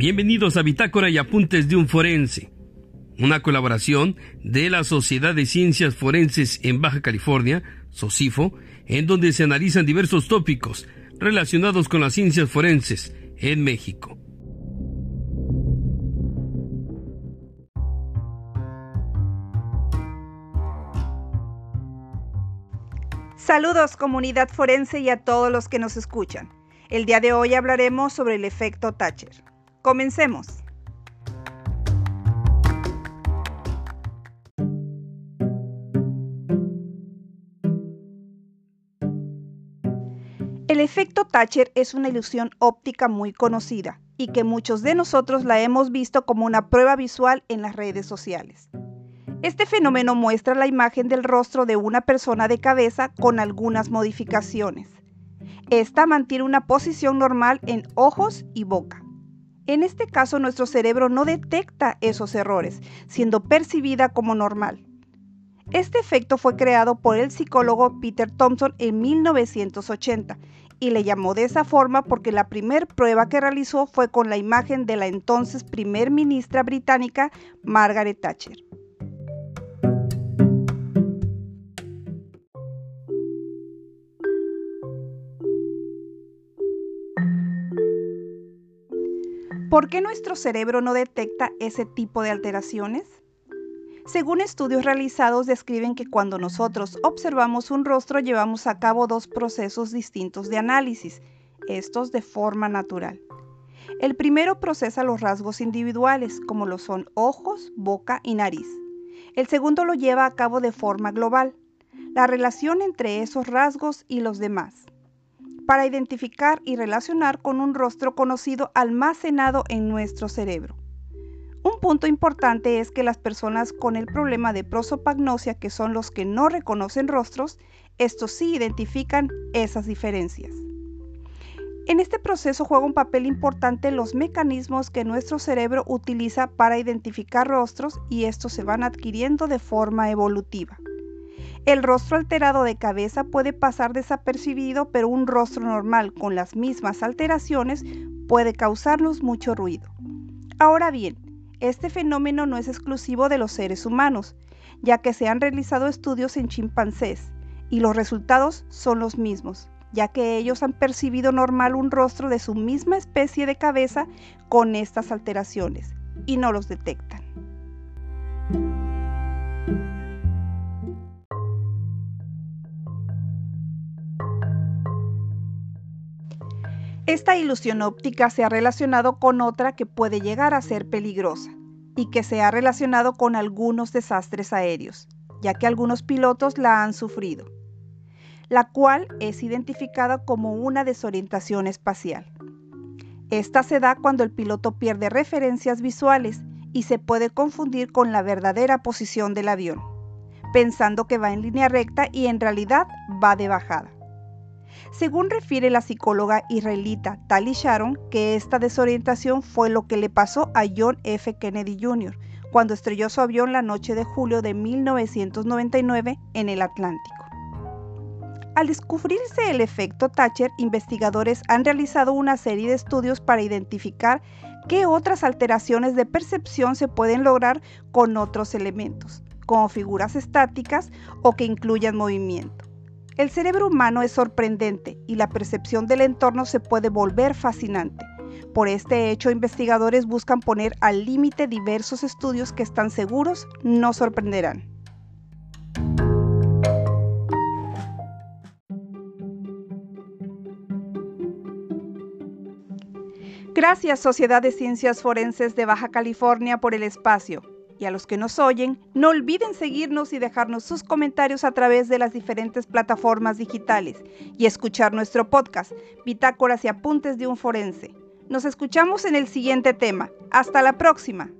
Bienvenidos a Bitácora y Apuntes de un Forense, una colaboración de la Sociedad de Ciencias Forenses en Baja California, SOCIFO, en donde se analizan diversos tópicos relacionados con las ciencias forenses en México. Saludos comunidad forense y a todos los que nos escuchan. El día de hoy hablaremos sobre el efecto Thatcher. Comencemos. El efecto Thatcher es una ilusión óptica muy conocida y que muchos de nosotros la hemos visto como una prueba visual en las redes sociales. Este fenómeno muestra la imagen del rostro de una persona de cabeza con algunas modificaciones. Esta mantiene una posición normal en ojos y boca. En este caso, nuestro cerebro no detecta esos errores, siendo percibida como normal. Este efecto fue creado por el psicólogo Peter Thompson en 1980 y le llamó de esa forma porque la primera prueba que realizó fue con la imagen de la entonces primer ministra británica Margaret Thatcher. ¿Por qué nuestro cerebro no detecta ese tipo de alteraciones? Según estudios realizados describen que cuando nosotros observamos un rostro llevamos a cabo dos procesos distintos de análisis, estos de forma natural. El primero procesa los rasgos individuales, como lo son ojos, boca y nariz. El segundo lo lleva a cabo de forma global, la relación entre esos rasgos y los demás para identificar y relacionar con un rostro conocido almacenado en nuestro cerebro. Un punto importante es que las personas con el problema de prosopagnosia, que son los que no reconocen rostros, estos sí identifican esas diferencias. En este proceso juega un papel importante los mecanismos que nuestro cerebro utiliza para identificar rostros y estos se van adquiriendo de forma evolutiva. El rostro alterado de cabeza puede pasar desapercibido, pero un rostro normal con las mismas alteraciones puede causarnos mucho ruido. Ahora bien, este fenómeno no es exclusivo de los seres humanos, ya que se han realizado estudios en chimpancés y los resultados son los mismos, ya que ellos han percibido normal un rostro de su misma especie de cabeza con estas alteraciones y no los detectan. Esta ilusión óptica se ha relacionado con otra que puede llegar a ser peligrosa y que se ha relacionado con algunos desastres aéreos, ya que algunos pilotos la han sufrido, la cual es identificada como una desorientación espacial. Esta se da cuando el piloto pierde referencias visuales y se puede confundir con la verdadera posición del avión, pensando que va en línea recta y en realidad va de bajada. Según refiere la psicóloga israelita Tali Sharon, que esta desorientación fue lo que le pasó a John F. Kennedy Jr. cuando estrelló su avión la noche de julio de 1999 en el Atlántico. Al descubrirse el efecto Thatcher, investigadores han realizado una serie de estudios para identificar qué otras alteraciones de percepción se pueden lograr con otros elementos, como figuras estáticas o que incluyan movimiento. El cerebro humano es sorprendente y la percepción del entorno se puede volver fascinante. Por este hecho, investigadores buscan poner al límite diversos estudios que están seguros no sorprenderán. Gracias Sociedad de Ciencias Forenses de Baja California por el espacio y a los que nos oyen, no olviden seguirnos y dejarnos sus comentarios a través de las diferentes plataformas digitales y escuchar nuestro podcast, Bitácoras y Apuntes de un Forense. Nos escuchamos en el siguiente tema. Hasta la próxima.